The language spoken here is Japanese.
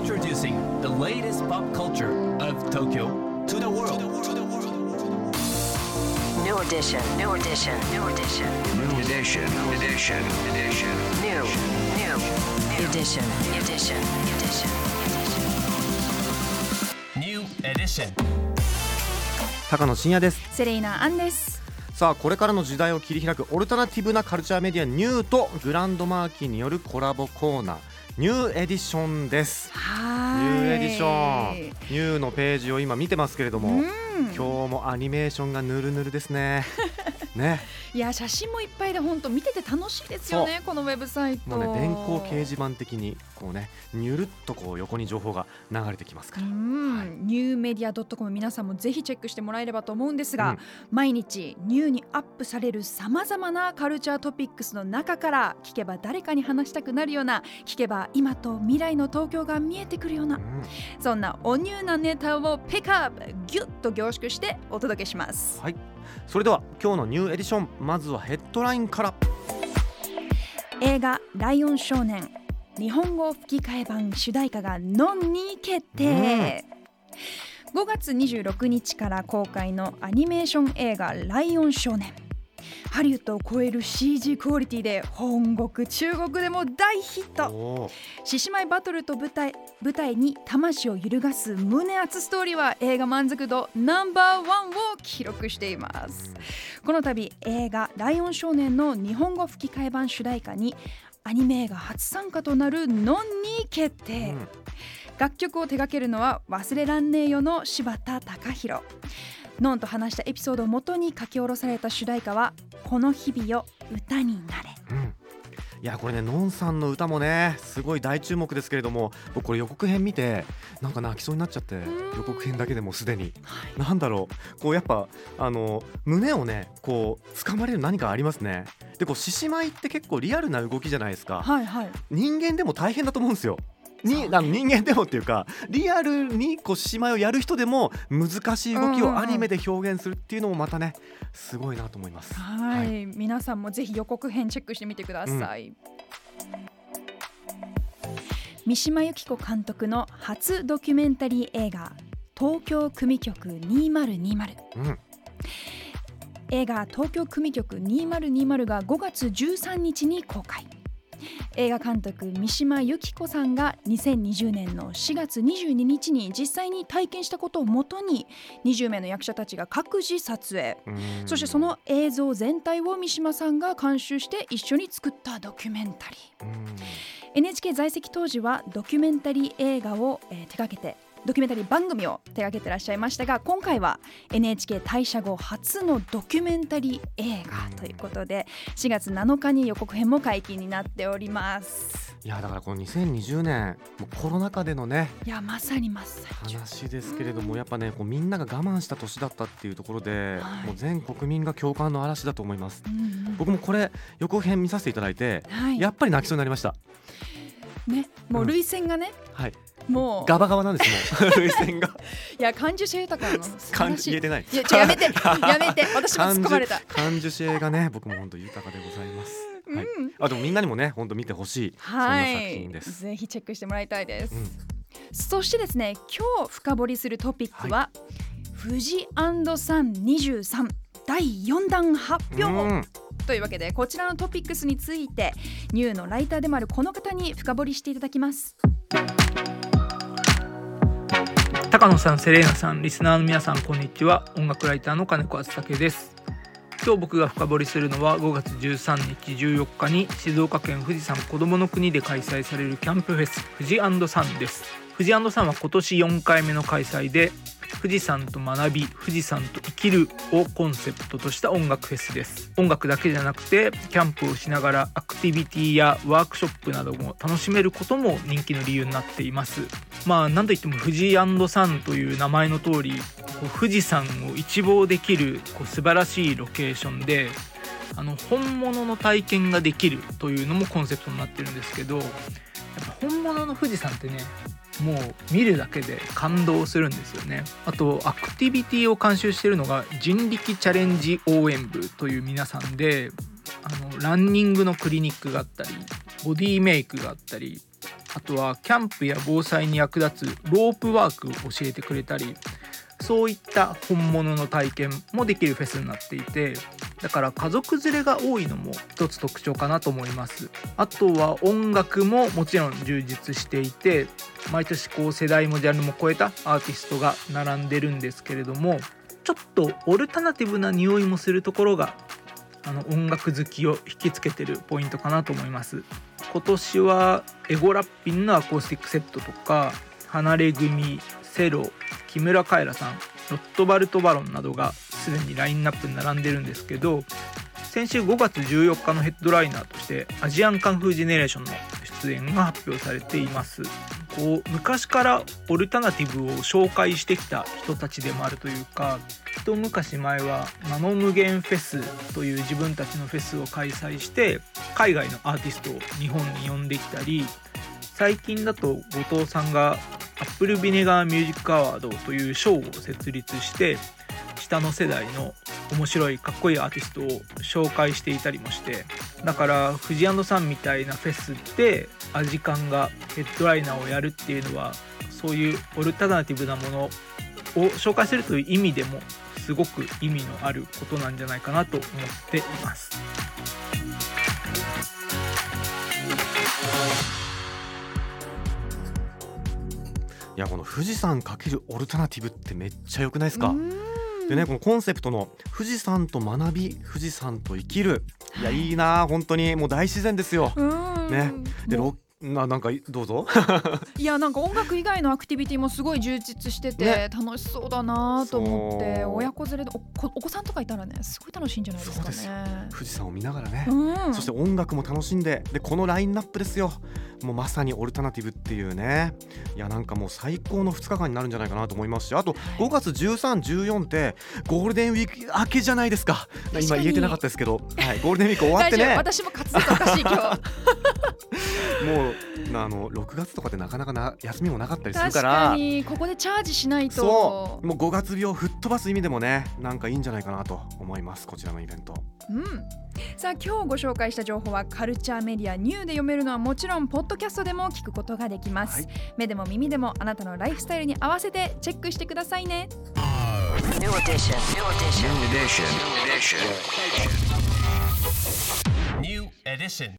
Introducing the latest pop culture of Tokyo to the world. New edition, new edition, new edition, New edition, edition, edition. new, new, edition, edition, edition. New edition. 高野真也ですセレイナアンですさあこれからの時代を切り開くオルタナティブなカルチャーメディアニューとグランドマーキーによるコラボコーナーNiEW EDITION です。は NiEW EDITION。ニューのページを今見てますけれども、うん。今日もアニメーションがぬるぬるですねね。いや写真もいっぱいで本当見てて楽しいですよねこのウェブサイト。もうね電光掲示板的にこうねニュルっとこう横に情報が流れてきますかうら、ん、 niewmedia.com 皆さんもぜひチェックしてもらえればと思うんですが、うん。毎日 NiEW にアップされるさまざまなカルチャートピックスの中から聞けば誰かに話したくなるような聞けば今と未来の東京が見えてくるようなうん。そんなおニューなネタをピックアップギュッと凝縮してお届けします。はいそれでは今日のニューエディションまずはヘッドラインから。映画「ライオン少年」日本語吹き替え版主題歌がノンに決定、5月26日から公開のアニメーション映画「ライオン少年」ハリウッドを超える CG クオリティで本国中国でも大ヒット。獅子舞バトルと舞台舞台に魂を揺るがす胸熱ストーリーは映画満足度ナンバーワンを記録しています。この度映画「ライオン少年」の日本語吹き替え版主題歌にアニメ映画初参加となる「ノン」に決定、うん。楽曲を手掛けるのは忘れらんねえよの柴田貴弘ノンと話したエピソードをもとに書き下ろされた主題歌は「この日々よ歌になれ」うん。いやこれねのんさんの歌もねすごい大注目ですけれども僕これ予告編見てなんか泣きそうになっちゃって予告編だけでもうすでに。なんだろう。こうやっぱあの胸をねこう掴まれる何かありますね。でこう獅子舞って結構リアルな動きじゃないですか。はいはい。人間でも大変だと思うんですよにあの人間でもっていうかリアルにこう獅子舞をやる人でも難しい動きうんうんうん。をアニメで表現するっていうのもまたねすごいなと思います。はい、皆さんもぜひ予告編チェックしてみてください。三島由紀子監督の初ドキュメンタリー映画東京組曲2020うん。映画東京組曲2020が5月13日に公開映画監督三島由紀子さんが2020年の4月22日に実際に体験したことをもとに20名の役者たちが各自撮影。うん。そしてその映像全体を三島さんが監修して一緒に作ったドキュメンタリー。うん。NHK 在籍当時はドキュメンタリー映画を、えー手掛けてドキュメンタリー番組を手掛けてらっしゃいましたが今回は NHK 退社後初のドキュメンタリー映画ということで4月7日に予告編も解禁になっております。いやだからこの2020年もうコロナ禍でのねいやまさにまさに。話ですけれどもやっぱねこうみんなが我慢した年だったっていうところで、はい。もう全国民が共感の嵐だと思います。うんうん。僕もこれ予告編見させていただいてはい。やっぱり泣きそうになりました。ねもう涙腺がね、はいもう。ガバガバなんですもう。涙腺が。いや感受性豊かなの。感じ言えてない。いややめて。やめて。私も突っ込まれた。感受性がね僕も本当豊かでございます、はい。うんあでもみんなにもね本当見てほしい、そんな作はい品です、ぜひチェックしてもらいたいです、うん。そしてですね今日深掘りするトピックは、富士さん23第4弾発表、うん。というわけでこちらのトピックスについてニューのライターでもあるこの方に深掘りしていただきます高野さん、セレーナさん、リスナーの皆さん、こんにちは。音楽ライターの金子敦武です。今日僕が深掘りするのは5月13日14日に静岡県富士山こどもの国で開催されるキャンプフェス富士サンです。富士サンは今年4回目の開催で富士山と学び富士山と生きるをコンセプトとした音楽フェスです音楽だけじゃなくてキャンプをしながらアクティビティやワークショップなども楽しめることも人気の理由になっていますまあ何といっても富士サンという名前の通りこう富士山を一望できるこう素晴らしいロケーションであの本物の体験ができるというのもコンセプトになってるんですけどやっぱ本物の富士山ってねもう見るだけで感動するんですよね。あとアクティビティを監修してるのが人力チャレンジ応援部という皆さんであのランニングのクリニックがあったりボディメイクがあったりあとはキャンプや防災に役立つロープワークを教えてくれたりそういった本物の体験もできるフェスになっていてだから家族連れが多いのも一つ特徴かなと思います。あとは音楽ももちろん充実していて毎年こう世代もジャンルも超えたアーティストが並んでるんですけれどもちょっとオルタナティブな匂いもするところがあの音楽好きを引きつけてるポイントかなと思います。今年はエゴラッピンのアコースティックセットとか離れ組セロ木村カエラさんロットバルト・バロンなどがすでにラインナップに並んでるんですけど先週5月14日のヘッドライナーとしてアジアンカンフージェネレーションの出演が発表されています。こう昔からオルタナティブを紹介してきた人たちでもあるというか一昔前はナノ無限フェスという自分たちのフェスを開催して海外のアーティストを日本に呼んできたり最近だと後藤さんがアップルビネガーミュージックアワードという賞を設立して下の世代の面白いかっこいいアーティストを紹介していたりもしてだからフジさんみたいなフェスでアジカンがヘッドライナーをやるっていうのはそういうオルタナティブなものを紹介するという意味でもすごく意味のあることなんじゃないかなと思っています。いやこの富士山×オルタナティブってめっちゃ良くないですか？うんでねこのコンセプトの富士山と学び富士山と生きる。いやい。いな本当に。もう大自然ですよ。うん。ね。でななんかどうぞ。いやなんか音楽以外のアクティビティもすごい充実してて、ね。楽しそうだなと思って親子連れでお子さんとかいたらねすごい楽しいんじゃないですかね。富士山を見ながらね、うん、そして音楽も楽しんででこのラインナップですよ。もうまさにオルタナティブっていうね。いやなんかもう最高の2日間になるんじゃないかなと思いますしあと5月1314ってゴールデンウィーク明けじゃないですか。今言えてなかったですけど、はい、ゴールデンウィーク終わってね。私も滑舌おかしい今日 あの6月とかってなかなかな休みもなかったりする確からかにここでチャージしないとそうもう5月病を吹っ飛ばす意味でもねなんかいいんじゃないかなと思いますこちらのイベントうん、さあ今日ご紹介した情報はカルチャーメディアニューで読めるのはもちろんポッドキャストでも聞くことができます、はい目でも耳でもあなたのライフスタイルに合わせてチェックしてくださいね New edition. New edition. New edition. New edition. New edition.